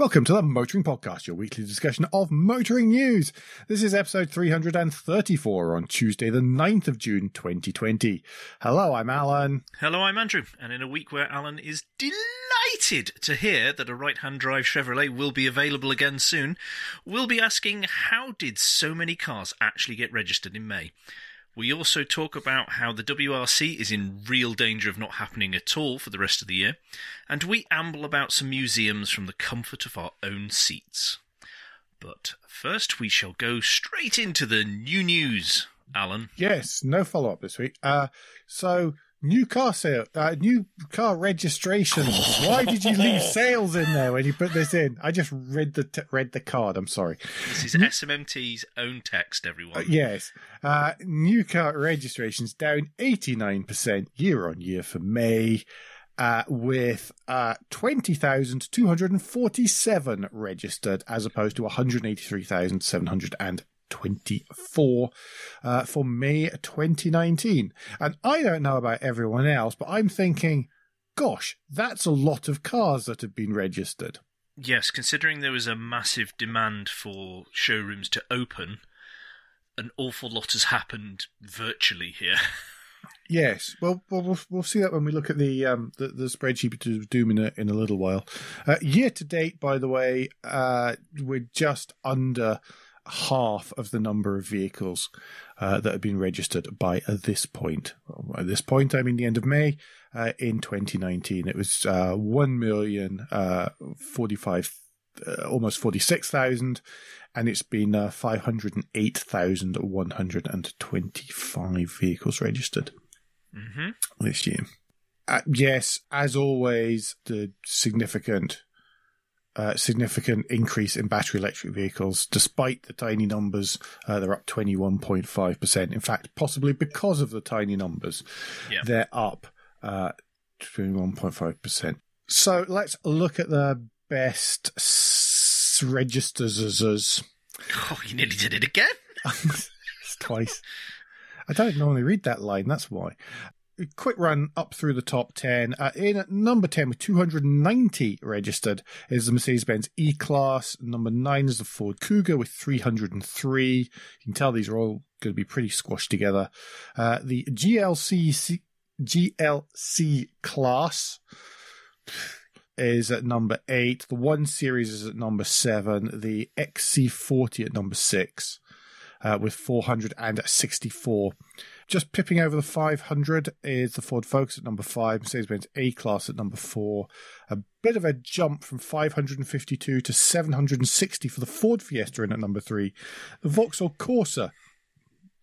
Welcome to the Motoring Podcast, your weekly discussion of motoring news. This is episode 334 on Tuesday, the 9th of June, 2020. Hello, I'm Alan. Hello, I'm Andrew. And in a week where Alan is delighted to hear that a right hand drive Chevrolet will be available again soon, we'll be asking how did so many cars actually get registered in May? We also talk about how the WRC is in real danger of not happening at all for the rest of the year, and we amble about some museums from the comfort of our own seats. But first, we shall go straight into the new news, Alan. Yes, no follow up this week. Uh, so New car sale, uh, new car registration. Why did you leave sales in there when you put this in? I just read the t- read the card. I'm sorry. This is SMMT's own text, everyone. Uh, yes, uh, new car registrations down 89 percent year on year for May. Uh, with uh, 20,247 registered as opposed to 183,700 24 uh, for May 2019. And I don't know about everyone else, but I'm thinking, gosh, that's a lot of cars that have been registered. Yes, considering there was a massive demand for showrooms to open, an awful lot has happened virtually here. Yes, well, well, we'll we'll see that when we look at the um the, the spreadsheet of doom in a in a little while. Uh, year to date, by the way, uh, we're just under half of the number of vehicles uh, that have been registered by this point. At this point, I mean the end of May uh, in 2019. It was uh, 1 million, uh, 45, uh, almost 46,000, and it's been uh, 508,125 vehicles registered mm-hmm. this year. Uh, yes, as always, the significant uh, significant increase in battery electric vehicles, despite the tiny numbers. Uh, they're up 21.5%. In fact, possibly because of the tiny numbers, yeah. they're up uh, 21.5%. So let's look at the best s- registers. Oh, you nearly did it again. twice. I don't normally read that line, that's why quick run up through the top 10. Uh, in at number 10 with 290 registered is the Mercedes-Benz E-Class. Number 9 is the Ford Kuga with 303. You can tell these are all going to be pretty squashed together. Uh, the GLC GLC class is at number 8. The 1 Series is at number 7. The XC40 at number 6 uh, with 464. Just pipping over the 500 is the Ford Focus at number five, Mercedes-Benz A-Class at number four. A bit of a jump from 552 to 760 for the Ford Fiesta in at number three. The Vauxhall Corsa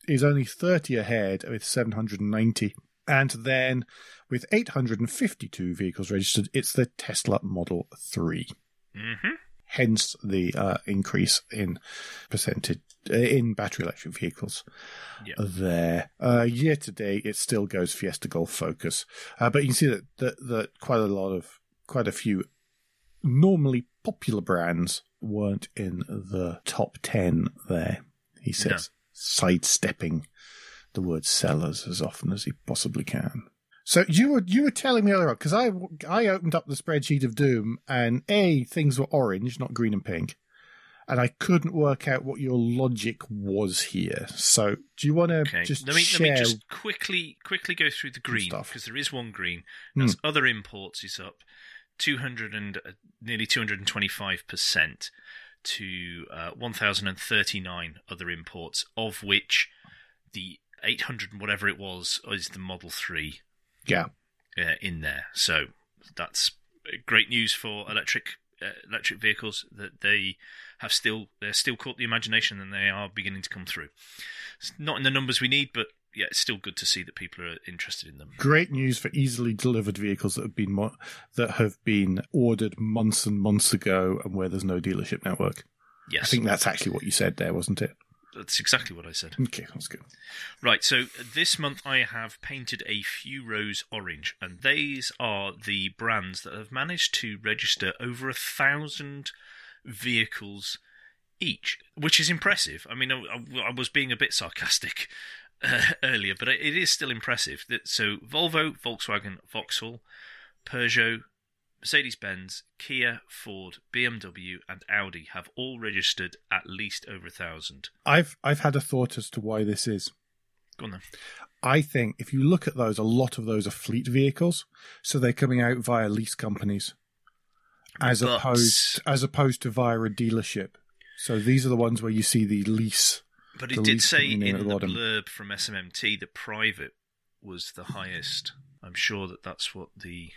is only 30 ahead with 790. And then with 852 vehicles registered, it's the Tesla Model 3. Mm-hmm. Hence the uh, increase in percentage in battery electric vehicles yep. there. Uh, year to date, it still goes Fiesta Golf Focus, uh, but you can see that, that that quite a lot of quite a few normally popular brands weren't in the top ten there. He says, no. sidestepping the word sellers as often as he possibly can. So you were you were telling me earlier because I I opened up the spreadsheet of Doom and a things were orange, not green and pink and I couldn't work out what your logic was here. So, do you want to okay. just let me, share... let me just quickly quickly go through the green because there is one green. As mm. other imports is up two hundred and uh, nearly two hundred and twenty five percent to uh, one thousand and thirty nine other imports, of which the eight hundred and whatever it was is the Model Three. Yeah, uh, in there. So that's great news for electric uh, electric vehicles that they have still they're still caught the imagination and they are beginning to come through. It's not in the numbers we need, but yeah, it's still good to see that people are interested in them. Great news for easily delivered vehicles that have been mo- that have been ordered months and months ago, and where there's no dealership network. Yes, I think that's actually what you said there, wasn't it? That's exactly what I said. Okay, that's good. Right, so this month I have painted a few rows orange, and these are the brands that have managed to register over a thousand vehicles each, which is impressive. I mean, I, I was being a bit sarcastic uh, earlier, but it is still impressive. So Volvo, Volkswagen, Vauxhall, Peugeot, Mercedes Benz, Kia, Ford, BMW, and Audi have all registered at least over a thousand. I've I've had a thought as to why this is. Go on then. I think if you look at those, a lot of those are fleet vehicles, so they're coming out via lease companies, as But- opposed as opposed to via a dealership. So these are the ones where you see the lease. But it did say company name at in the the blurb from SMMT that private was the highest. I'm sure that that's what the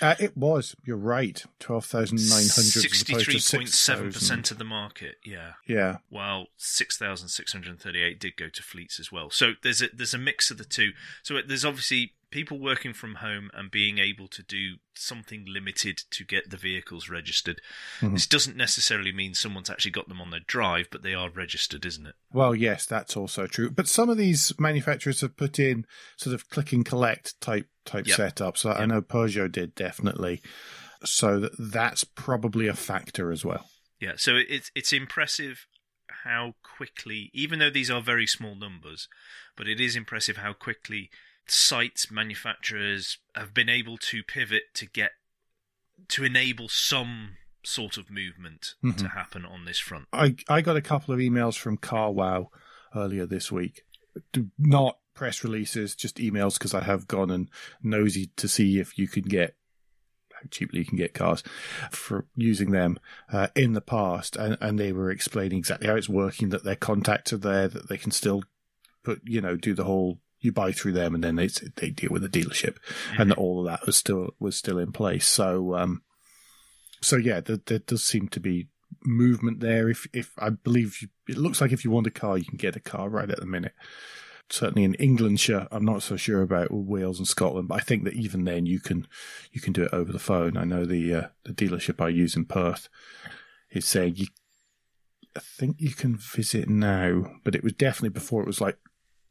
Uh, it was. You're right. Twelve thousand nine hundred. sixty-three point seven percent of the market. Yeah, Yeah. while six thousand six hundred thirty-eight did go to fleets as well. So there's a there's a mix of the two. So there's obviously people working from home and being able to do something limited to get the vehicles registered. Mhm. This doesn't necessarily mean someone's actually got them on their drive, but they are registered, isn't it? Well, yes, that's also true. But some of these manufacturers have put in sort of click and collect type type Yep. setups. I Yep. know Peugeot did definitely. So that's probably a factor as well. Yeah, so it's it's impressive how quickly, even though these are very small numbers, but it is impressive how quickly sites manufacturers have been able to pivot to get to enable some sort of movement Mhm. to happen on this front. I I got a couple of emails from CarWow earlier this week. Not press releases, just emails because I have gone and nosy to see if you can get how cheaply you can get cars for using them uh, in the past, and and they were explaining exactly how it's working. That their contacts are there, that they can still put you know do the whole you buy through them, and then they they deal with the dealership, and that all of that was still was still in place. So um, so yeah, there, there does seem to be movement there. If if I believe you, it looks like if you want a car, you can get a car right at the minute. Certainly in Englandshire, I'm not so sure about Wales and Scotland, but I think that even then you can you can do it over the phone. I know the uh, the dealership I use in Perth is saying you. I think you can visit now, but it was definitely before it was like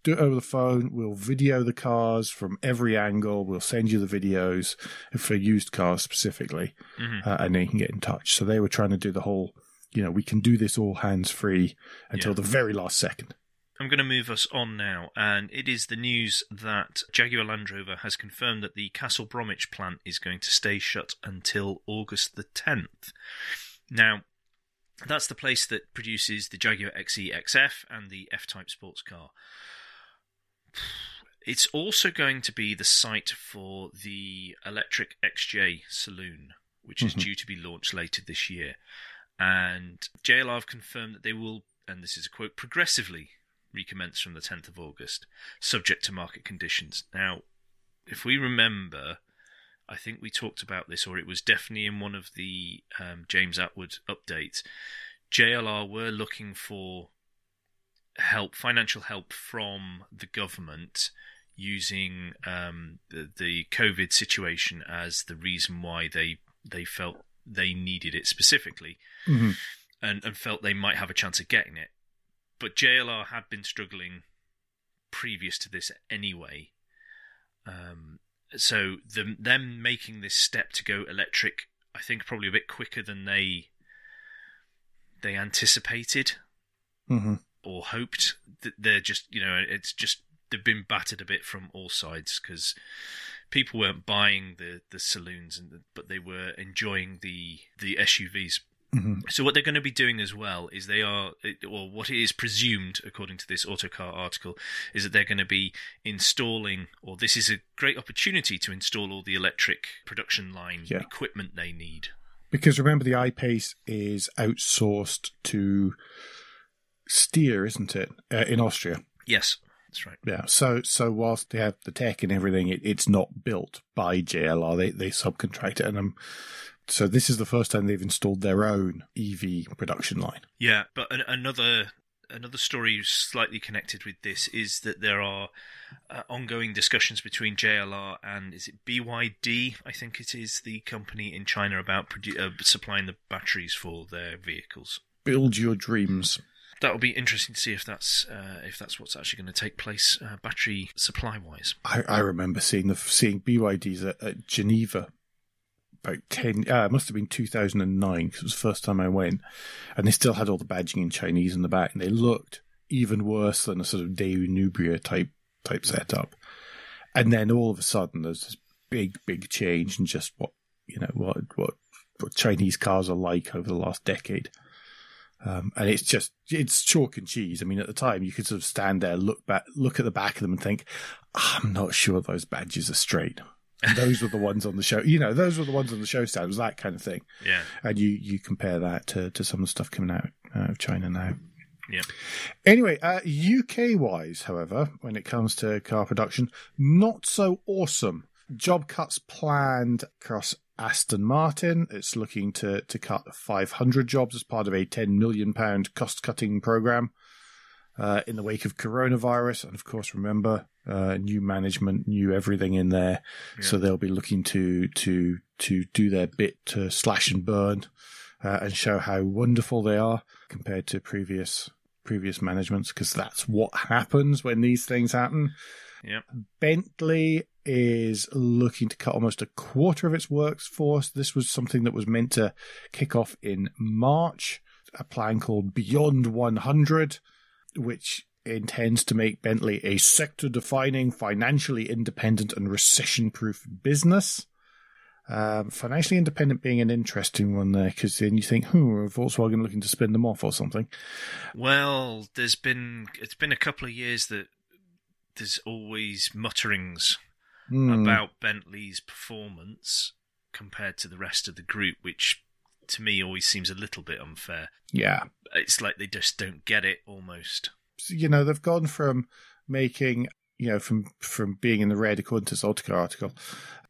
do it over the phone. We'll video the cars from every angle. We'll send you the videos for used cars specifically Mhm. uh, and then you can get in touch. So they were trying to do the whole, you know, we can do this all hands free until Yeah. the very last second. I'm going to move us on now, and it is the news that Jaguar Land Rover has confirmed that the Castle Bromwich plant is going to stay shut until August the 10th. Now, that's the place that produces the Jaguar XE XF and the F Type sports car. It's also going to be the site for the electric XJ saloon, which is Mhm. due to be launched later this year. And JLR have confirmed that they will, and this is a quote, progressively recommence from the 10th of August, subject to market conditions. Now, if we remember, I think we talked about this, or it was definitely in one of the um, James Atwood updates. JLR were looking for help, financial help from the government using um, the, the COVID situation as the reason why they they felt they needed it specifically Mm-hmm. and, and felt they might have a chance of getting it. But JLR had been struggling previous to this anyway. Um, so the, them making this step to go electric, I think probably a bit quicker than they they anticipated Mm-hmm. Or hoped. That they're just you know it's just they've been battered a bit from all sides because people weren't buying the the saloons and the, but they were enjoying the the SUVs Mm-hmm. so what they're going to be doing as well is they are, or what it is presumed, according to this Autocar article, is that they're going to be installing, or this is a great opportunity to install all the electric production line Yeah. equipment they need. Because remember, the I-Pace is outsourced to Steyr, isn't it, uh, in Austria? Yes, that's right. Yeah. So, so whilst they have the tech and everything, it, it's not built by JLR. They they subcontract it, and um, so this is the first time they've installed their own EV production line. Yeah, but an, another another story slightly connected with this is that there are uh, ongoing discussions between JLR and is it BYD? I think it is the company in China about produ- uh, supplying the batteries for their vehicles. Build your dreams. That will be interesting to see if that's uh, if that's what's actually going to take place uh, battery supply wise. I, I remember seeing the seeing BYDs at, at Geneva about ten. Uh, it must have been two thousand and nine because it was the first time I went, and they still had all the badging in Chinese in the back, and they looked even worse than a sort of Daewoo type type setup. And then all of a sudden, there's this big big change in just what you know what what, what Chinese cars are like over the last decade. Um, and it's just it's chalk and cheese. I mean, at the time, you could sort of stand there, look back, look at the back of them, and think, "I'm not sure those badges are straight." And those were the ones on the show. You know, those were the ones on the show stand. It was that kind of thing. Yeah. And you you compare that to to some of the stuff coming out out of China now. Yeah. Anyway, uh, UK wise, however, when it comes to car production, not so awesome. Job cuts planned across Aston Martin. It's looking to, to cut 500 jobs as part of a 10 million pound cost cutting program uh, in the wake of coronavirus. And of course, remember, uh, new management, new everything in there. Yeah. So they'll be looking to, to, to do their bit to slash and burn. Uh, and show how wonderful they are compared to previous previous managements, because that's what happens when these things happen. Yeah. Bentley is looking to cut almost a quarter of its workforce. This was something that was meant to kick off in March, a plan called Beyond 100, which intends to make Bentley a sector defining, financially independent, and recession proof business. Um, financially independent being an interesting one there because then you think, hmm, Volkswagen looking to spin them off or something? Well, there's been it's been a couple of years that there's always mutterings Hmm. about Bentley's performance compared to the rest of the group, which to me always seems a little bit unfair. Yeah. It's like they just don't get it almost. you know they've gone from making you know from from being in the red according to this Autocar article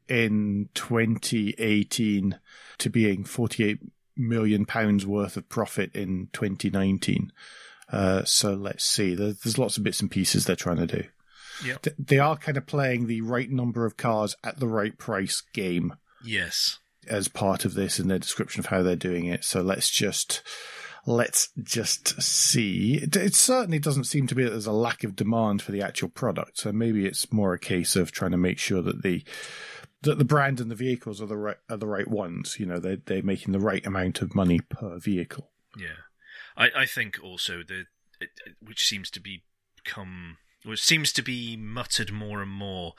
in 2018 to being 48 million pounds worth of profit in 2019 uh, so let's see there's, there's lots of bits and pieces they're trying to do Yep. Th- they are kind of playing the right number of cars at the right price game Yes. as part of this in their description of how they're doing it. So let's just let's just see. It, it certainly doesn't seem to be that there's a lack of demand for the actual product. So maybe it's more a case of trying to make sure that the that the brand and the vehicles are the right are the right ones. You know, they they're making the right amount of money per vehicle. Yeah, I, I think also the it, which seems to be become which seems to be muttered more and more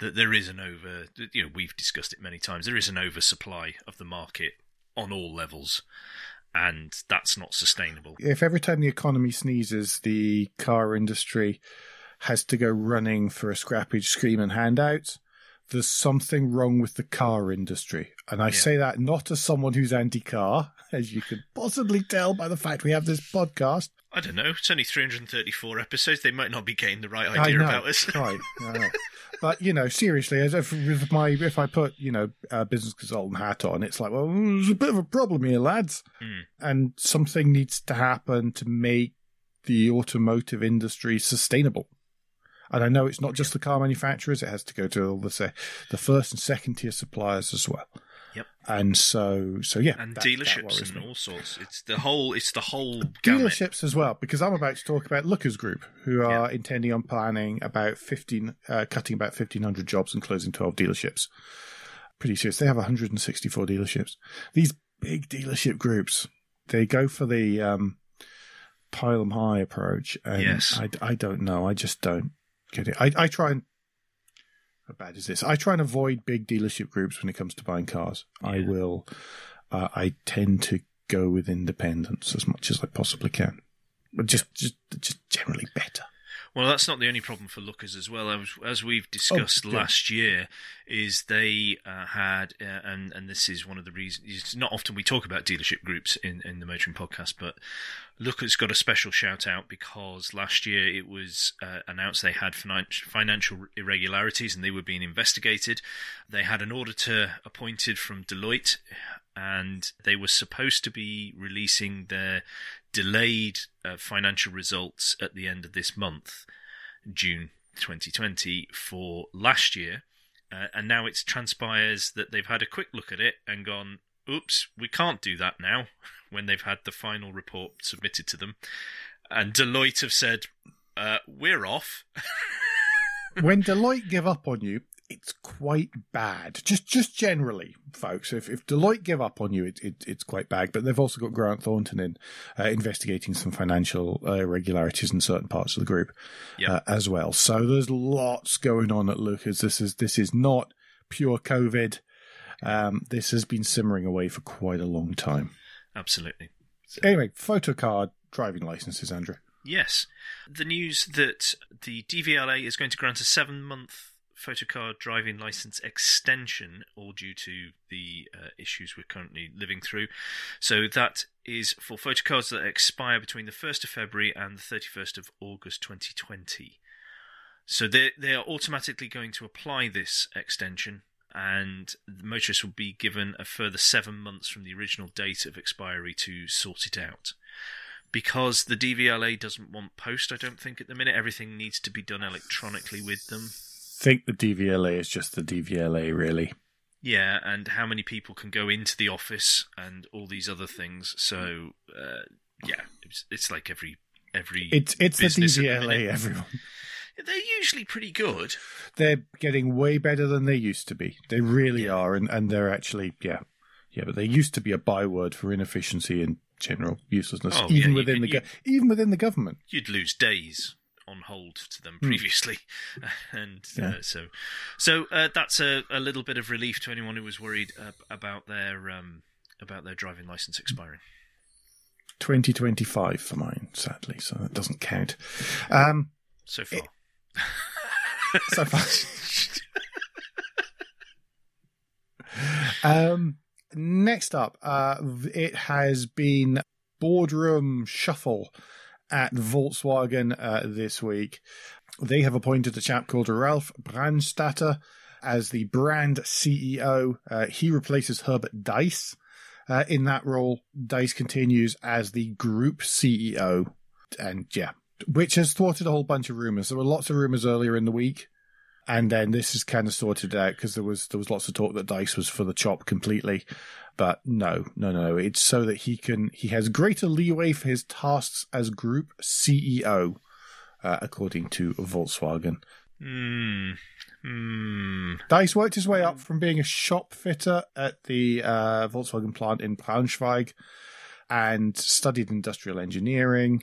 that there is an over. You know, we've discussed it many times. There is an oversupply of the market on all levels, and that's not sustainable. If every time the economy sneezes, the car industry has to go running for a scrappage, scream, and handouts, there's something wrong with the car industry. And I Yeah. say that not as someone who's anti car, as you could possibly tell by the fact we have this podcast. I don't know. It's only 334 episodes. They might not be getting the right idea about us. right? I know. But you know, seriously, as if with my if I put you know a business consultant hat on, it's like, well, there's a bit of a problem here, lads, Hmm. and something needs to happen to make the automotive industry sustainable. And I know it's not just the car manufacturers; it has to go to all the say the first and second tier suppliers as well. And so, so yeah, and that- that dealerships worries and all sorts. It's the whole. It's the whole gamut. dealerships as well, because I'm about to talk about Lookers Group, who are intending on planning about 15, uh, cutting about 1,500 jobs and closing 12 dealerships. Pretty serious. They have 164 dealerships. These big dealership groups, they go for the um, pile 'em high approach. And Yes. I, I don't know. I just don't get it. I, I try and. How bad is this? I try and avoid big dealership groups when it comes to buying cars. I will. Uh, I tend to go with independents as much as I possibly can. But just, just, just generally better. Well, that's not the only problem for Lookers as well. As, as we've discussed Oh, last year, is they uh, had, uh, and and this is one of the reasons. It's not often we talk about dealership groups in in the motoring podcast, but Lookers got a special shout out because last year it was uh, announced they had finan- financial irregularities and they were being investigated. They had an auditor appointed from Deloitte, and they were supposed to be releasing their delayed uh, financial results at the end of this month, June 2020, for last year. Uh, and now it transpires that they've had a quick look at it and gone, oops, we can't do that now, when they've had the final report submitted to them. And Deloitte have said, uh, we're off. when Deloitte give up on you, it's quite bad. Just, just generally, folks. If if Deloitte give up on you, it, it it's quite bad. But they've also got Grant Thornton in uh, investigating some financial uh, irregularities in certain parts of the group Yep. uh, as well. So there's lots going on at Lookers. This is this is not pure COVID. Um, this has been simmering away for quite a long time. Absolutely. So, Anyway, photo card driving licenses, Andrew. yes. The news that the DVLA is going to grant a seven month photocard driving license extension, all due to the uh, issues we're currently living through. So that is for photocards that expire between the 1st of February and the 31st of August 2020. So they they are automatically going to apply this extension, and the motorists will be given a further seven months from the original date of expiry to sort it out. Because the DVLA doesn't want post, I don't think at the minute everything needs to be done electronically with them. Think the DVLA is just the DVLA, really. Yeah, and how many people can go into the office and all these other things. So uh, yeah, it's, it's like every every It's it's the at the DVLA, everyone. They're usually pretty good. They're getting way better than they used to be. They really Yeah. are, and, and they're actually yeah, yeah. But they used to be a byword for inefficiency and general uselessness, Oh, even yeah, within the go- even within the government. you'd lose days on hold to them Hmm. previously, and Yeah. uh, so so uh, that's a, a little bit of relief to anyone who was worried uh, about their um, about their driving license expiring. 2025 for mine, sadly, so that doesn't count. Um, So far, so far. um, next up, uh, it has been boardroom shuffle at Volkswagen uh, this week. They have appointed a chap called Ralf Brandstätter as the brand CEO. Uh, he replaces Herbert Dice. Uh, in that role, Dice continues as the group CEO. And yeah, which has thwarted a whole bunch of rumors. There were lots of rumors earlier in the week, and then this is kind of sorted out because there was there was lots of talk that Dice was for the chop completely, but no, no, no, it's so that he can he has greater leeway for his tasks as group CEO, uh, according to Volkswagen. Hmm. Hmm. Dice worked his way up from being a shop fitter at the uh, Volkswagen plant in Braunschweig and studied industrial engineering.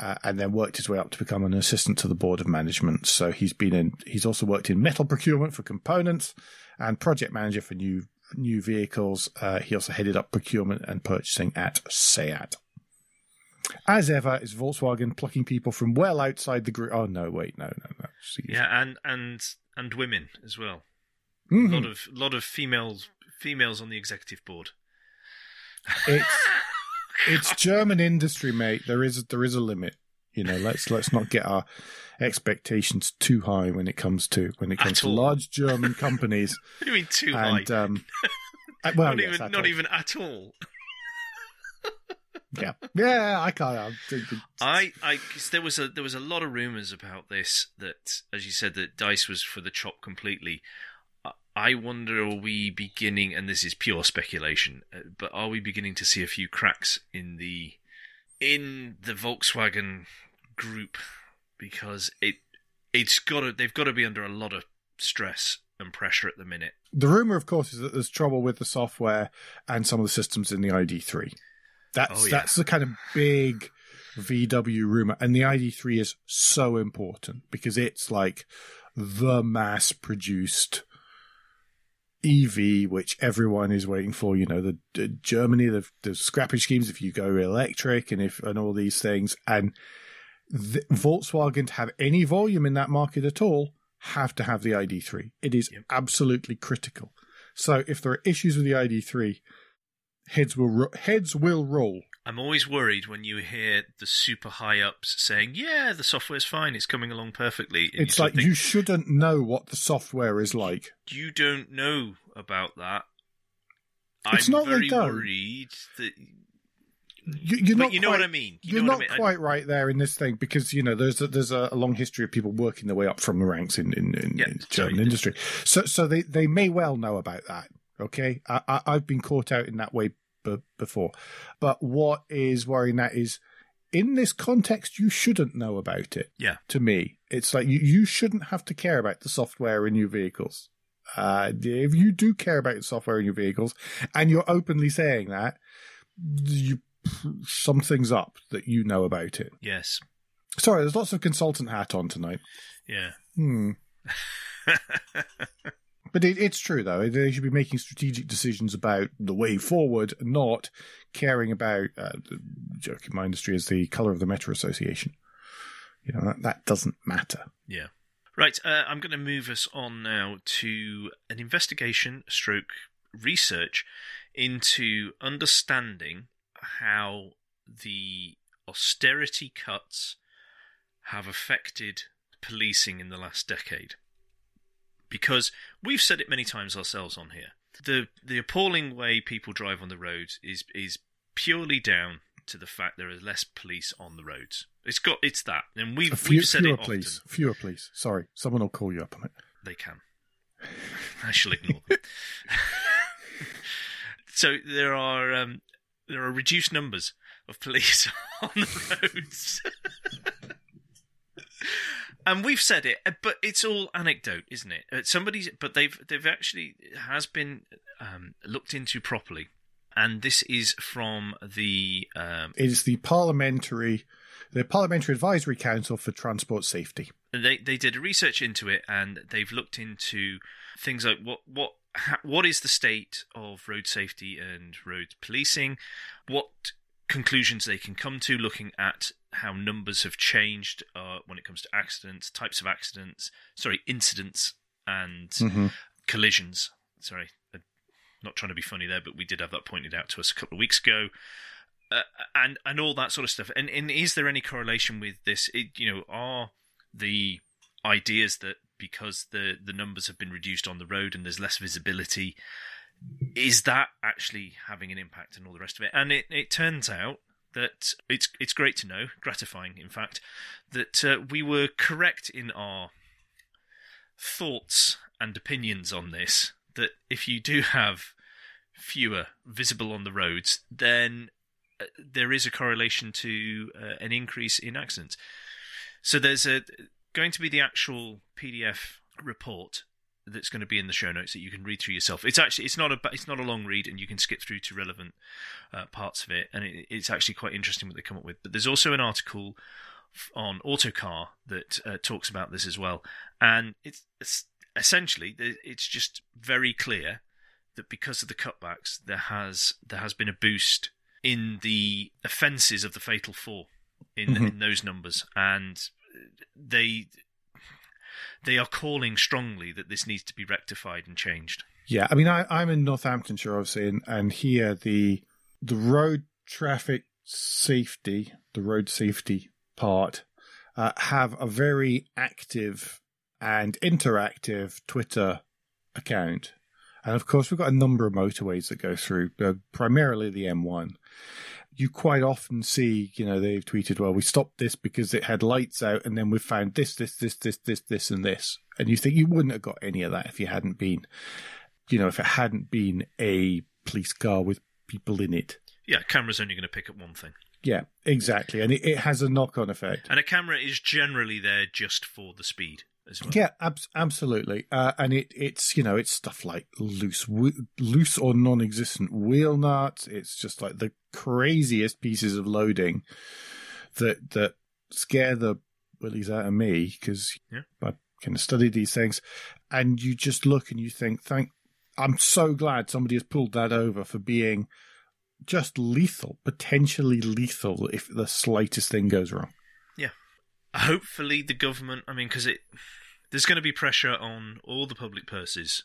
Uh, and then worked his way up to become an assistant to the board of management. So he's been in. He's also worked in metal procurement for components and project manager for new new vehicles. Uh, he also headed up procurement and purchasing at SEAT. As ever, is Volkswagen plucking people from well outside the group? Oh no, wait, no, no, no. Yeah, and and and women as well. Mhm. A lot of lot of females females on the executive board. It's it's German industry, mate. There is there is a limit. You know, let's let's not get our expectations too high when it comes to when it comes At to all. large German companies. What do you mean too and high? um, uh, well, not yes, even at not all. even at all. yeah, yeah. I can't. I, I, cause there was a there was a lot of rumors about this that, as you said, that Dice was for the chop completely. I- wonder, are we beginning? And this is pure speculation, uh, but are we beginning to see a few cracks in the in the Volkswagen group because it it's got to they've got to be under a lot of stress and pressure at the minute. The rumor, of course, is that there's trouble with the software and some of the systems in the ID3. That's Oh, yeah. that's the kind of big VW rumor, and the ID3 is so important because it's like the mass-produced EV, which everyone is waiting for. You know, the, the Germany, the, the scrappage schemes if you go electric, and if and all these things, and the, Volkswagen to have any volume in that market at all have to have the ID3. It is Yep. absolutely critical. So if there are issues with the ID3, heads will ro- heads will roll. I'm always worried when you hear the super high ups saying, "Yeah, the software's fine; it's coming along perfectly." And it's sort like think, you shouldn't know what the software is like. you don't know about that. It's I'm not they very worried that You, but not you know quite, what I mean. You You're not I mean? quite right there in this thing because you know there's a, there's a, long history of people working their way up from the ranks in in, in, Yeah, in sorry. Industry. So so they, they may well know about that. Okay, I, I, I've been caught out in that way b- before, but what is worrying that is in this context you shouldn't know about it. Yeah. to me, it's like you you shouldn't have to care about the software in your vehicles. Uh, if you do care about the software in your vehicles, and you're openly saying that, you something's up that you know about it. Yes. Sorry, there's lots of consultant hat on tonight. Yeah. Hmm. But it, it's true, though. They should be making strategic decisions about the way forward, not caring about, uh, joke in my industry is the colour of the Metro Association. You know, that, that doesn't matter. Yeah. Right, uh, I'm going to move us on now to an investigation stroke research into understanding how the austerity cuts have affected policing in the last decade. Because we've said it many times ourselves on here. The the appalling way people drive on the roads is is purely down to the fact there are less police on the roads. It's got it's that, and we've Few, we've said fewer, it please. often. Fewer, police. Sorry, someone will call you up on it. They can. I shall ignore them. so there are um, there are reduced numbers of police on the roads. And we've said it, uh, but it's all anecdote, isn't it? Uh, Somebody's, but they've they've actually has been um, looked into properly, and this is from the um, It is the parliamentary, the Parliamentary Advisory Council for Transport Safety. they they did research into it and they've looked into things like what what what is the state of road safety and road policing what conclusions they can come to looking at how numbers have changed uh, when it comes to accidents types of accidents sorry incidents and Mm-hmm. collisions. Sorry I'm not trying to be funny there but we did have that pointed out to us a couple of weeks ago. Uh, and and all that sort of stuff. And, and is there any correlation with this? It, you know are the ideas that because the the numbers have been reduced on the road and there's less visibility is that actually having an impact and all the rest of it? And it, it turns out that it's it's great to know gratifying in fact that uh, we were correct in our thoughts and opinions on this that if you do have fewer visible on the roads then uh, there is a correlation to uh, an increase in accidents. So there's a going to be the actual PDF report that's going to be in the show notes that you can read through yourself. It's actually it's not a it's not a long read, and you can skip through to relevant uh, parts of it, and it, it's actually quite interesting what they come up with. But there's also an article on Autocar that uh, talks about this as well, and it's, it's essentially it's just very clear that because of the cutbacks, there has there has been a boost in the offences of the fatal four in Mhm. in those numbers, and they they are calling strongly that this needs to be rectified and changed. Yeah, I mean, I, I'm in Northamptonshire, obviously, and, and here the the road traffic safety, the road safety part, uh, have a very active and interactive Twitter account, and of course, we've got a number of motorways that go through, uh, primarily the M1. You quite often see, you know, they've tweeted, "Well, we stopped this because it had lights out, and then we found this, this, this, this, this, this, and this." And you think you wouldn't have got any of that if you hadn't been you know, if it hadn't been a police car with people in it. Yeah, camera's only going to pick up one thing, Yeah, exactly. And it, it has a knock on effect. and a camera is generally there just for the speed as well. Yeah, ab- absolutely. Uh, and it, it's, you know, it's stuff like loose, w- loose or non existent wheel nuts. It's just like the craziest pieces of loading that, that scare the willies out of me because Yeah. I kind of study these things. And you just look and you think, thank, I'm so glad somebody has pulled that over for being just lethal, potentially lethal if the slightest thing goes wrong. Hopefully, the government. I mean, because it there's going to be pressure on all the public purses.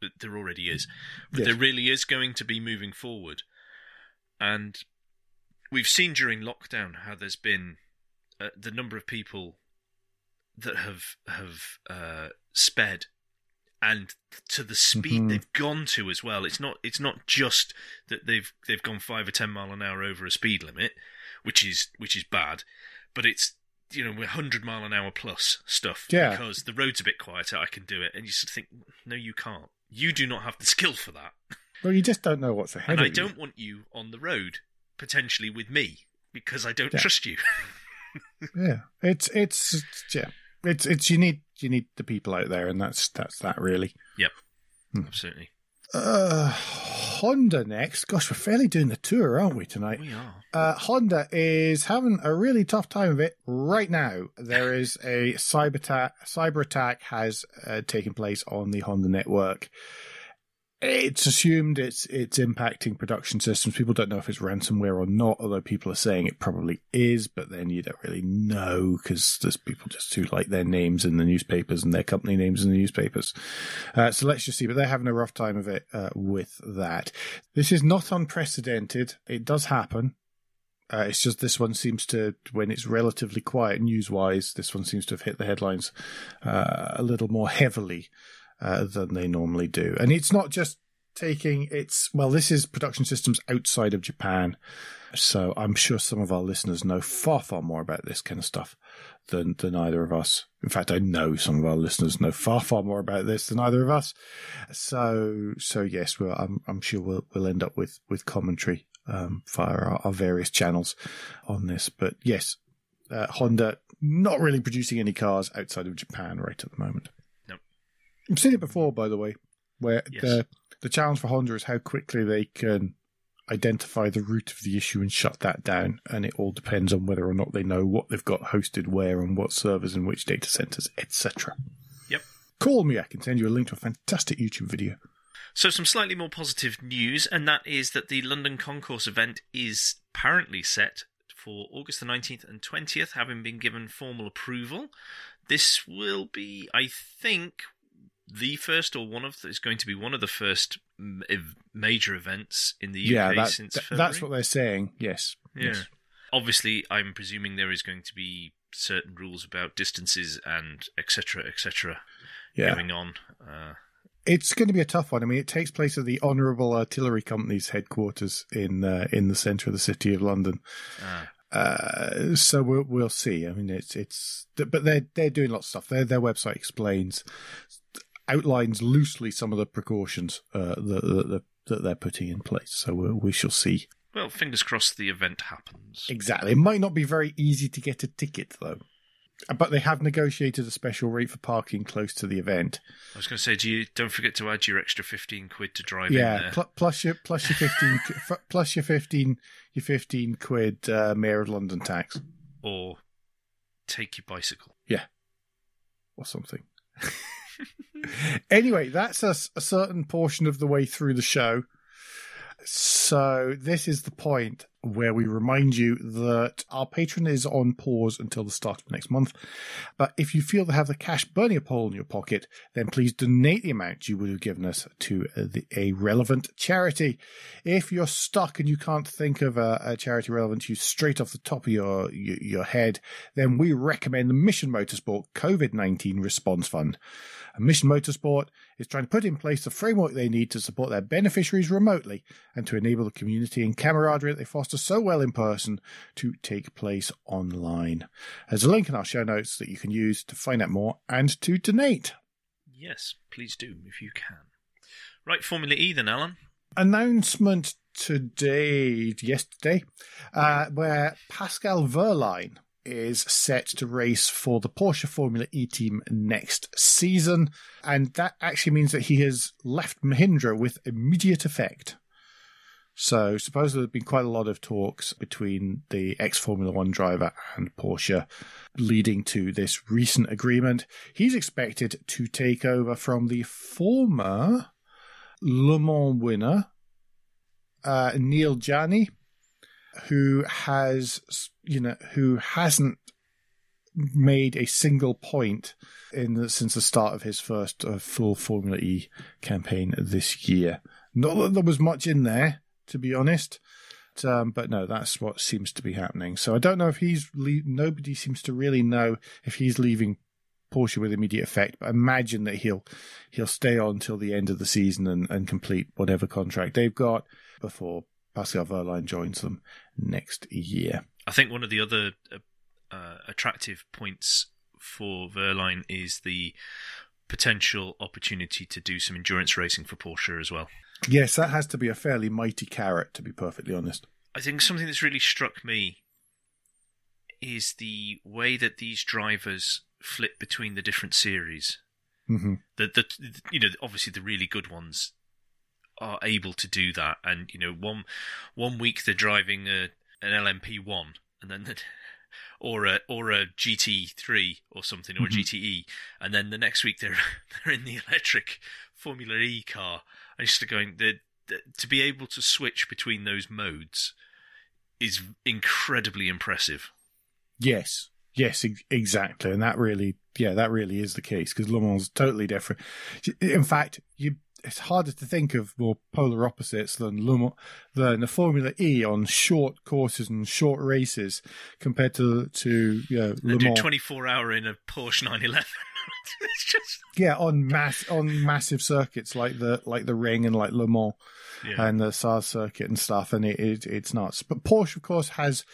But there already is, but Yes. there really is going to be moving forward, and we've seen during lockdown how there's been uh, the number of people that have have uh, sped and to the speed Mhm. they've gone to as well. It's not it's not just that they've they've gone five or ten mile an hour over a speed limit, which is which is bad, but it's you know we're hundred mile an hour plus stuff Yeah. because the road's a bit quieter. I can do it, and you sort of think, no, you can't. You do not have the skill for that, Well, you just don't know what's ahead and I you. don't want you on the road potentially with me because I don't Yeah. trust you. Yeah, it's it's it's- yeah, it's it's you need you need the people out there, and that's that's that really. Yep. Hmm. Absolutely. Uh, Honda next. Gosh, we're fairly doing the tour, aren't we, tonight? We are. Uh, Honda is having a really tough time of it right now. There is a cyber attack. Cyber attack has uh, taken place on the Honda network. It's assumed it's it's impacting production systems. People don't know if it's ransomware or not, although people are saying it probably is. But then you don't really know because there's people just who like their names in the newspapers and their company names in the newspapers. Uh, so let's just see. But they're having a rough time of it uh, with that. This is not unprecedented. It does happen. Uh, it's just this one seems to, when it's relatively quiet news wise, this one seems to have hit the headlines uh, a little more heavily uh, than they normally do. And it's not just taking it's well, this is production systems outside of Japan. So I'm sure some of our listeners know far, far more about this kind of stuff than than either of us. In fact, I know some of our listeners know far, far more about this than either of us. So, so yes, well, I'm I'm sure we'll we'll end up with with commentary um, via our, our various channels on this. But yes, uh, Honda not really producing any cars outside of Japan right at the moment. I've seen it before, by the way, where Yes. the the challenge for Honda is how quickly they can identify the root of the issue and shut that down. And it all depends on whether or not they know what they've got hosted where and what servers and which data centers, etc. Yep. Call me. I can send you a link to a fantastic YouTube video. So, some slightly more positive news, and that is that the London Concours event is apparently set for August the 19th and 20th, having been given formal approval. This will be, I think, the first or one of the, is going to be one of the first major events in the UK yeah, that, since that- February. that's what they're saying. Yes. Yeah. Yes. Obviously, I'm presuming there is going to be certain rules about distances and etc. etc. Yeah. going on. Uh, It's going to be a tough one. I mean, it takes place at the Honourable Artillery Company's headquarters in uh, in the centre of the city of London. ah, Uh, so we'll we'll see. I mean, it's it's but they're they're doing lots of stuff. Their their website explains outlines loosely some of the precautions uh, that, that that they're putting in place. So we we shall see. well, fingers crossed the event happens. Exactly. It might not be very easy to get a ticket though. But they have negotiated a special rate for parking close to the event. I was going to say, do you don't forget to add your extra fifteen quid to drive yeah, in there. pl- plus your plus your fifteen f- plus your fifteen your fifteen quid uh, Mayor of London tax or take your bicycle. Yeah, or something. anyway, that's a certain portion of the way through the show. So this is the point where we remind you that our Patreon is on pause until the start of next month. But if you feel to have the cash burning a hole in your pocket, then please donate the amount you would have given us to a, the, a relevant charity. If you're stuck and you can't think of a, a charity relevant to you straight off the top of your, your, your head, then we recommend the Mission Motorsport COVID-19 Response Fund. Mission Motorsport is trying to put in place the framework they need to support their beneficiaries remotely and to enable the community and camaraderie that they foster so well in person to take place online. There's a link in our show notes that you can use to find out more and to donate. Yes, please do if you can. Right, Formula E then, Alan. Announcement today, yesterday, uh, where Pascal Wehrlein is set to race for the Porsche Formula E team next season. And that actually means that he has left Mahindra with immediate effect. So, supposedly, there's been quite a lot of talks between the ex Formula One driver and Porsche, leading to this recent agreement. He's expected to take over from the former Le Mans winner, uh, Neel Jani, who has, you know, who hasn't made a single point in the, since the start of his first uh, full Formula E campaign this year. Not that there was much in there, to be honest. Um, but no, that's what seems to be happening. So I don't know if he's le- nobody seems to really know if he's leaving Porsche with immediate effect. But I imagine that he'll he'll stay on till the end of the season and, and complete whatever contract they've got before Pascal Wehrlein joins them next year. I think one of the other uh, uh, attractive points for Wehrlein is the potential opportunity to do some endurance racing for Porsche as well. Yes, that has to be a fairly mighty carrot, to be perfectly honest. I think something that's really struck me is the way that these drivers flip between the different series. hmm The, the you know obviously the really good ones are able to do that, and you know, one one week they're driving a, an LMP one, and then the, or a or a GT three or something or Mhm. a GTE, and then the next week they're they're in the electric Formula E car. And just going the, the, to be able to switch between those modes is incredibly impressive. Yes, yes, ex- exactly, and that really, yeah, that really is the case because Le Mans is totally different. In fact, you it's harder to think of more polar opposites than than the Formula E on short courses and short races compared to to you know, They Le do Mans. 24 hour in a Porsche 911. it's just yeah, on mass on massive circuits like the like the Ring and like Le Mans. yeah. and the Sarthe circuit and stuff, and it, it it's nuts. But Porsche, of course, has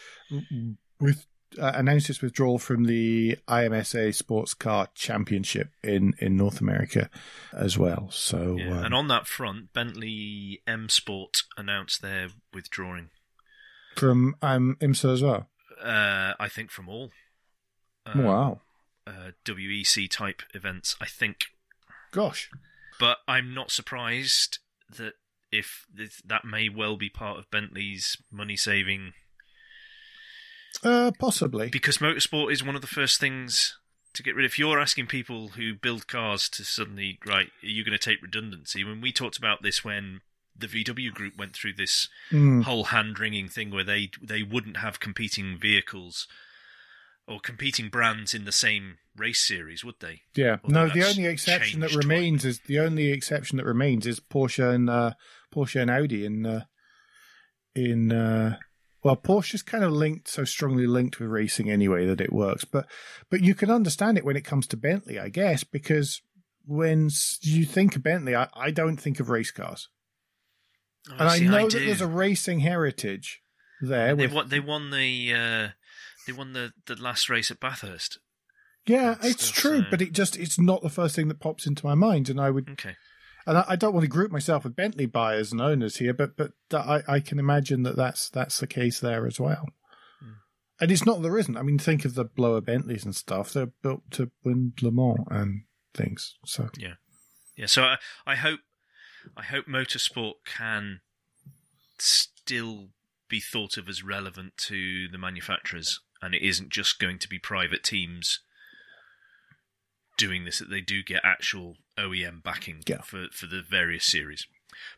with uh, announced its withdrawal from the IMSA Sports Car Championship in in North America as well. So Yeah, um, and on that front, Bentley M Sport announced their withdrawing. from um, IMSA as well. Uh, I think from all uh, wow, uh, WEC type events. I think, gosh, but I'm not surprised that if that may well be part of Bentley's money saving uh, possibly. because motorsport is one of the first things to get rid of. If you're asking people who build cars to suddenly, right, are you going to take redundancy? When we talked about this when the VW group went through this Mm, whole hand wringing thing where they they wouldn't have competing vehicles or competing brands in the same race series, would they? yeah, Although no. The only exception that remains is the only exception that remains is Porsche and uh, Porsche and Audi in uh, in uh, well, Porsche's kind of linked so strongly linked with racing anyway that it works. But but you can understand it when it comes to Bentley, I guess, because when you think of Bentley, I, I don't think of race cars, Oh, and I see, know that there's a racing heritage there. they With, won. They won the. Uh, they won the, the last race at Bathurst. yeah, it's stuff, true, so- but it just it's not the first thing that pops into my mind, and I would Okay. And I, I don't want to group myself with Bentley buyers and owners here, but but I, I can imagine that that's that's the case there as well. Hmm. And it's not there isn't. I mean, think of the blower Bentleys and stuff. They're built to win Le Mans and things. So yeah, Yeah. So I, I hope I hope motorsport can still be thought of as relevant to the manufacturers, and it isn't just going to be private teams doing this. That they do get actual OEM backing Yeah. for for the various series.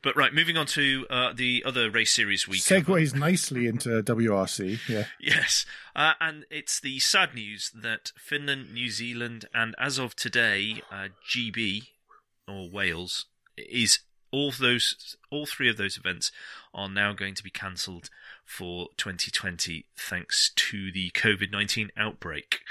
But right, moving on to uh, the other race series we segues nicely into WRC. Yeah, Yes, uh, and it's the sad news that Finland, New Zealand, and as of today, uh, GB or Wales is all those, all three of those events are now going to be cancelled for 2020 thanks to the COVID 19 outbreak.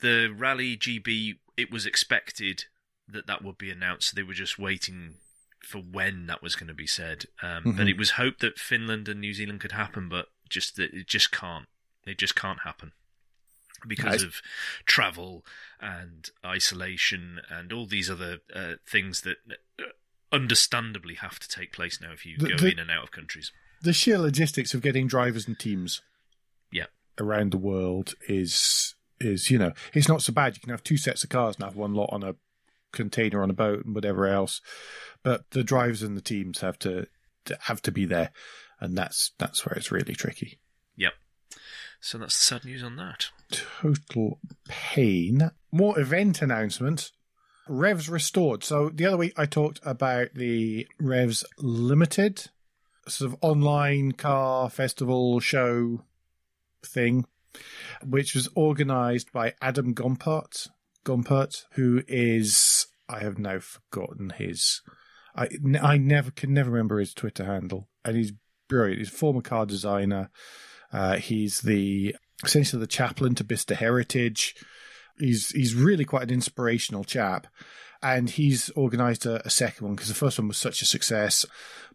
The Rally GB, it was expected that that would be announced. They were just waiting for when that was going to be said. Um, But Mhm. it was hoped that Finland and New Zealand could happen, but just that it just can't. It just can't happen because of travel and isolation and all these other uh, things that uh, understandably have to take place now if you The- go the- in and out of countries. the sheer logistics of getting drivers and teams, Yeah. around the world is is you know it's not so bad. You can have two sets of cars and have one lot on a container on a boat and whatever else, but the drivers and the teams have to, to have to be there, and that's that's where it's really tricky. Yep. So that's the sad news on that. total pain. More event announcements. Revs restored. So the other week I talked about the Revs Limited, sort of online car festival show thing, which was organized by Adam Gompertz, Gompertz, who is I have now forgotten his. I I never can never remember his Twitter handle, and he's brilliant. He's a former car designer. Uh, he's the essentially the chaplain to Bicester Heritage. He's he's really quite an inspirational chap, and he's organised a, a second one because the first one was such a success.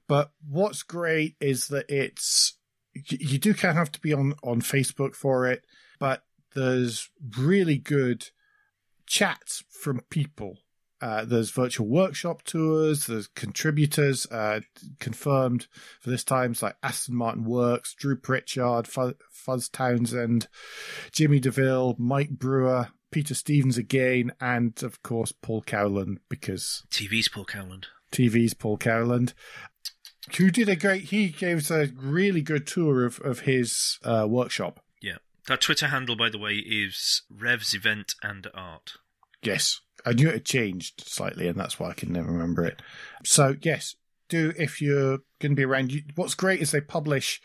But what's great is that it's you, you do kind of have to be on on Facebook for it, but there's really good chats from people. Uh, there's virtual workshop tours. There's contributors uh, confirmed for this time. It's like Aston Martin Works, Drew Pritchard, Fuzz, Fuzz Townsend, Jimmy DeVille, Mike Brewer, Peter Stevens again, and of course Paul Cowland because TV's Paul Cowland. TV's Paul Cowland. Who did a great? He gave us a really good tour of of his uh, workshop. That Twitter handle, by the way, is Revs Event and Art. Yes, I knew it had changed slightly, and that's why I can never remember it. So yes, do if you're going to be around. You, what's great is they publish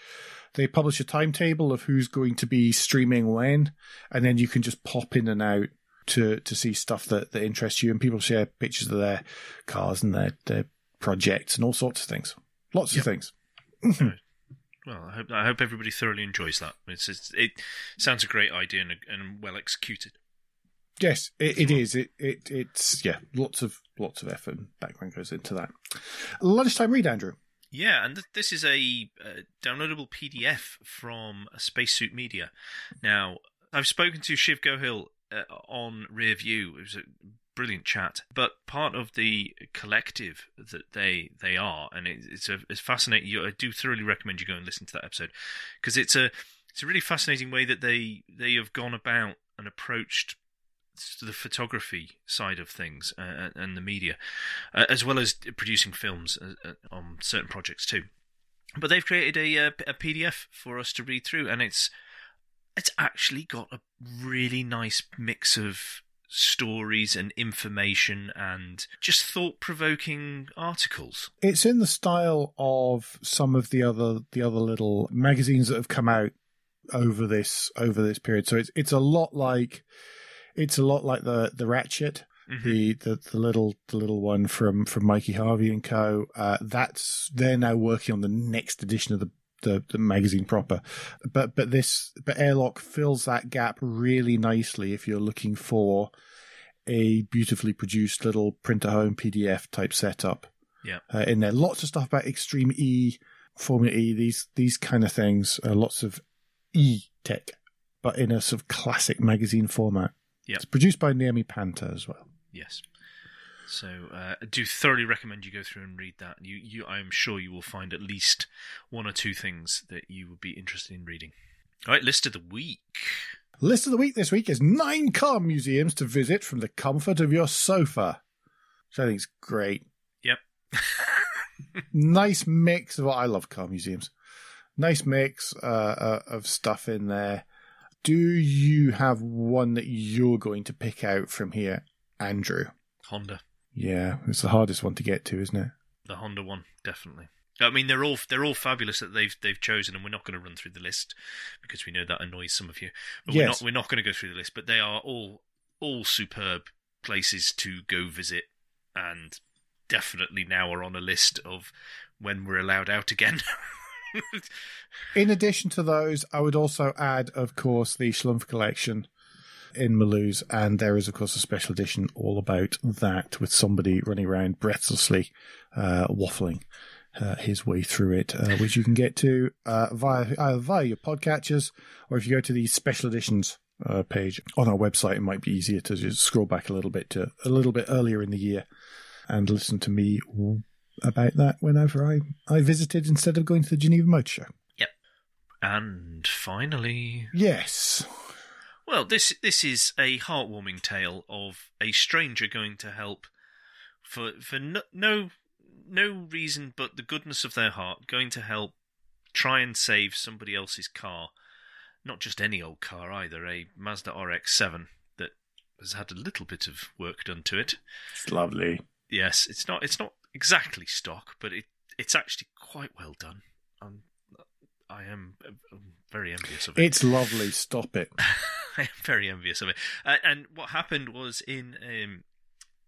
they publish a timetable of who's going to be streaming when, and then you can just pop in and out to to see stuff that that interests you. And people share pictures of their cars and their their projects and all sorts of things. Lots Yep. of things. Well, I hope I hope everybody thoroughly enjoys that. It's, it's, it sounds a great idea and, and well executed. Yes, it, it is. It, it it's yeah, lots of lots of effort and background goes into that. Lunchtime read, Andrew. Yeah, and th- this is a uh, downloadable PDF from Spacesuit Media. Now, I've spoken to Shiv Gohil uh, on Rear View. It was a brilliant chat. But part of the collective that they they are, and it, it's a it's fascinating. I do thoroughly recommend you go and listen to that episode because it's a it's a really fascinating way that they they have gone about and approached the photography side of things uh, and the media, uh, as well as producing films uh, uh, on certain projects too. But they've created a, uh, a PDF for us to read through, and it's it's actually got a really nice mix of stories and information and just thought-provoking articles. It's in the style of some of the other the other little magazines that have come out over this over this period. So it's it's a lot like it's a lot like the the Ratchet, Mhm. the, the the little the little one from from Mikey Harvey and Co. Uh, that's they're now working on the next edition of the. The, the magazine proper, but but this but Airlock fills that gap really nicely if you're looking for a beautifully produced little print at home PDF type setup. Yeah. uh, in there, lots of stuff about Extreme E, Formula E, these these kind of things. Uh, lots of E tech, but in a sort of classic magazine format. Yep. It's produced by Naomi Panta as well. Yes. So uh, I do thoroughly recommend you go through and read that. You, you, I am sure you will find at least one or two things that you would be interested in reading. All right, list of the week. List of the week this week is nine car museums to visit from the comfort of your sofa, which I think is great. Yep. nice mix of I love car museums. Nice mix uh, uh, of stuff in there. Do you have one that you're going to pick out from here, Andrew? Honda, Yeah, it's the hardest one to get to, isn't it? the Honda one, definitely. I mean, they're all they're all fabulous that they've they've chosen, and we're not going to run through the list because we know that annoys some of you. But we're Yes. not we're not going to go through the list. But they are all all superb places to go visit, and definitely now are on a list of when we're allowed out again. In addition to those, I would also add, of course, the Schlumpf collection in Mulhouse, and there is, of course, a special edition all about that with somebody running around breathlessly uh, waffling uh, his way through it, uh, which you can get to uh, via either via your podcatchers or if you go to the special editions uh, page on our website, it might be easier to just scroll back a little bit to a little bit earlier in the year and listen to me about that whenever I, I visited instead of going to the Geneva Motor Show. Yep. And finally, Yes. Well, this this is a heartwarming tale of a stranger going to help for for no no, no reason but the goodness of their heart, going to help try and save somebody else's car, not just any old car either, a Mazda RX-7 that has had a little bit of work done to it. It's lovely. Yes, it's not it's not exactly stock, but it it's actually quite well done. I'm, I am uh, very envious of it. It's lovely. Stop it. I am very envious of it. Uh, and what happened was in, um,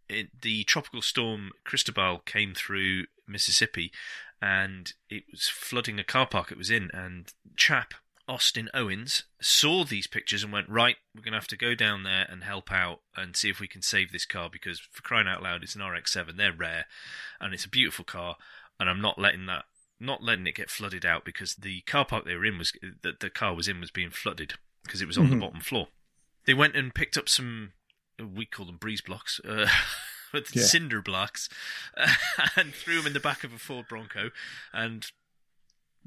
in the tropical storm Cristobal came through Mississippi, and it was flooding a car park it was in. And chap Austin Owens saw these pictures and went, right, we're going to have to go down there and help out and see if we can save this car because for crying out loud, it's an RX-7. They're rare, and it's a beautiful car, and I'm not letting that. Not letting it get flooded out because the car park they were in was that the car was in was being flooded because it was on Mhm. the bottom floor. They went and picked up some, we call them breeze blocks, uh, but Yeah. cinder blocks, and threw them in the back of a Ford Bronco and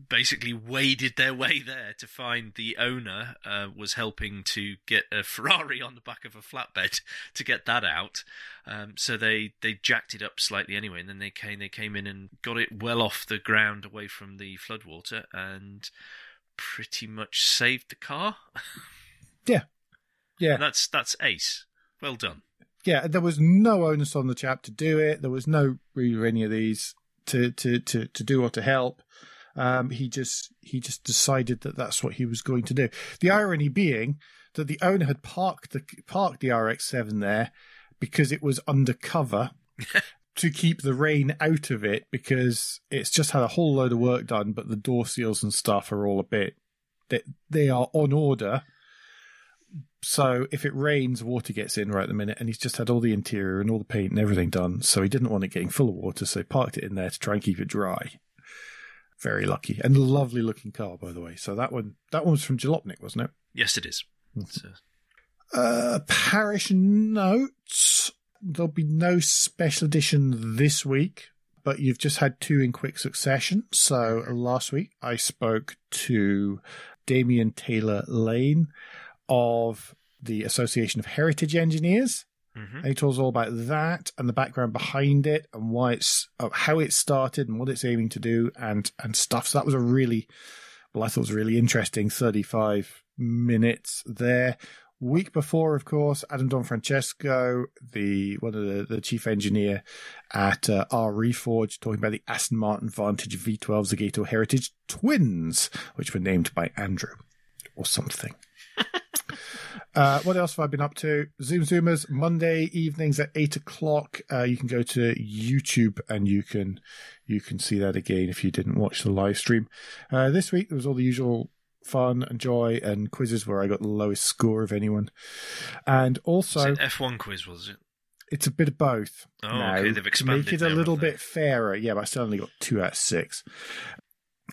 basically waded their way there to find the owner uh, was helping to get a Ferrari on the back of a flatbed to get that out. Um, so they, they jacked it up slightly anyway, and then they came they came in and got it well off the ground away from the floodwater and pretty much saved the car. Yeah, yeah. That's that's ace. Well done. Yeah, there was no onus on the chap to do it. There was no really any of these to to to to do or to help. Um, he just he just decided that that's what he was going to do. The irony being that the owner had parked the parked the RX-7 there because it was undercover to keep the rain out of it because it's just had a whole load of work done, but the door seals and stuff are all a bit they, they are on order. So if it rains, water gets in right at the minute, and he's just had all the interior and all the paint and everything done. So he didn't want it getting full of water, so he parked it in there to try and keep it dry. Very lucky and lovely looking car, by the way. So that one, that one was from Jalopnik, wasn't it? Yes, it is. So, Uh, parish notes. There'll be no special edition this week, but you've just had two in quick succession. So last week I spoke to Damien Taylor Lane of the Association of Heritage Engineers. mhm. And he told us all about that and the background behind it and why it's uh, how it started and what it's aiming to do and and stuff. So that was a really well, I thought it was really interesting. Thirty five minutes there. Week before, of course, Adam Donfrancesco, the one of the, the chief engineer at uh, R Reforge, talking about the Aston Martin Vantage V12 Zagato Heritage Twins, which were named by Andrew or something. Uh, what else have I been up to? Zoom Zoomers Monday evenings at eight o'clock. Uh, you can go to YouTube and you can you can see that again if you didn't watch the live stream. Uh, this week there was all the usual fun and joy and quizzes where I got the lowest score of anyone, and also F1 quiz, was it? it's a bit of both. Oh, now okay. They've to expanded make it a little bit fairer. Yeah, but I still only got two out of six.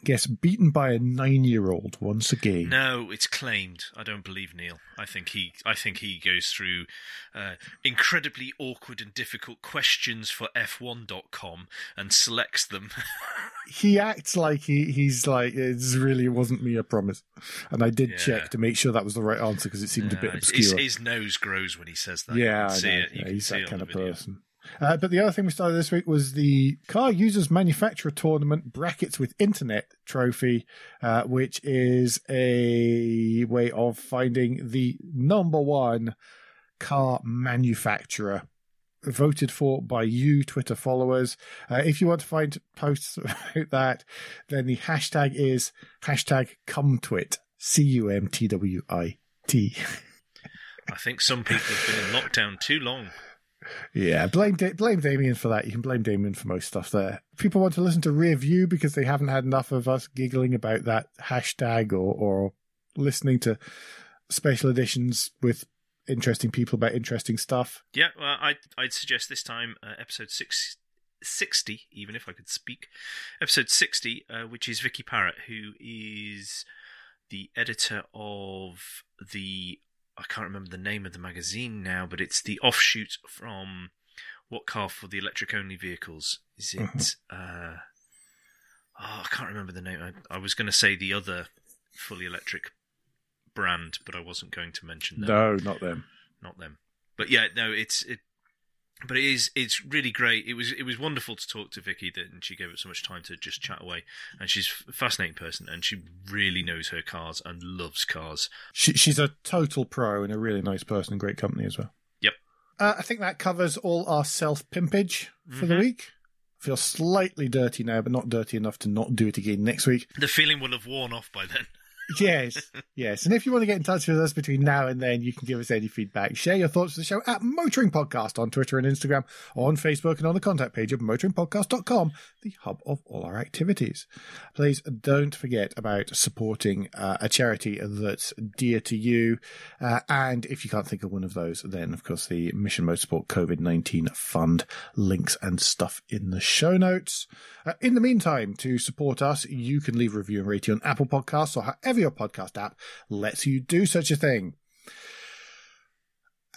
Yes, beaten by a nine-year-old once again. No, it's claimed. I don't believe Neil. I think he. I think he goes through uh, incredibly awkward and difficult questions for F1.com and selects them. he acts like he he's like it's really wasn't me I promise and i did Yeah. check to make sure that was the right answer because it seemed a bit Uh, his, obscure his nose grows when he says that. yeah you I can see know. it. You Yeah, can he's see that it kind of video. person uh, but the other thing we started this week was the car users manufacturer tournament brackets with internet trophy uh, which is a way of finding the number one car manufacturer voted for by you Twitter followers. Uh, if you want to find posts about that, then the hashtag is hashtag cumtwit. C U M T W I T. I think some people have been in lockdown too long. Yeah, blame da- blame Damien for that. You can blame Damien for most stuff there. People want to listen to Rear View because they haven't had enough of us giggling about that hashtag or, or listening to special editions with interesting people about interesting stuff. Yeah, well, I'd, I'd suggest this time uh, episode six, 60, even if I could speak. Episode 60, uh, which is Vicky Parrott, who is the editor of the. I can't remember the name of the magazine now, but it's the offshoot from What Car for the Electric Only Vehicles. Is it. Uh, oh, I can't remember the name. I, I was going to say the other fully electric brand, but I wasn't going to mention them No, not them. not them. But yeah, no, it's it. But it is it's really great. It was it was wonderful to talk to Vicky, that and she gave us so much time to just chat away. And she's a fascinating person, and she really knows her cars and loves cars. She, she's a total pro and a really nice person and great company as well. Yep. Uh, I think that covers all our self pimpage for the Mhm. week. Feel slightly dirty now, but not dirty enough to not do it again next week. The feeling will have worn off by then. Yes, yes. And if you want to get in touch with us between now and then, you can give us any feedback. Share your thoughts with the show at Motoring Podcast on Twitter and Instagram, on Facebook, and on the contact page of motoringpodcast.com, the hub of all our activities. Please don't forget about supporting uh, a charity that's dear to you. Uh, and if you can't think of one of those, then of course the Mission Motorsport COVID 19 Fund links and stuff in the show notes. Uh, in the meantime, to support us, you can leave a review and rating on Apple Podcasts or however your podcast app lets you do such a thing.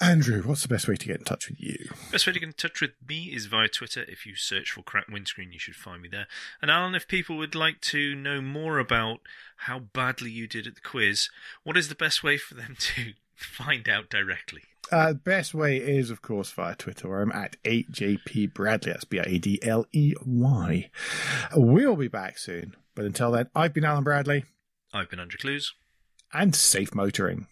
Andrew, what's the best way to get in touch with you? Best way to get in touch with me is via Twitter. If you search for Crack Windscreen, you should find me there. And Alan, if people would like to know more about how badly you did at the quiz, what is the best way for them to find out directly? Uh, best way is, of course, via Twitter, where I'm at AJP Bradley. That's B R A D L E Y. We'll be back soon. But until then, I've been Alan Bradley. I've been Andrew Clues. And safe motoring.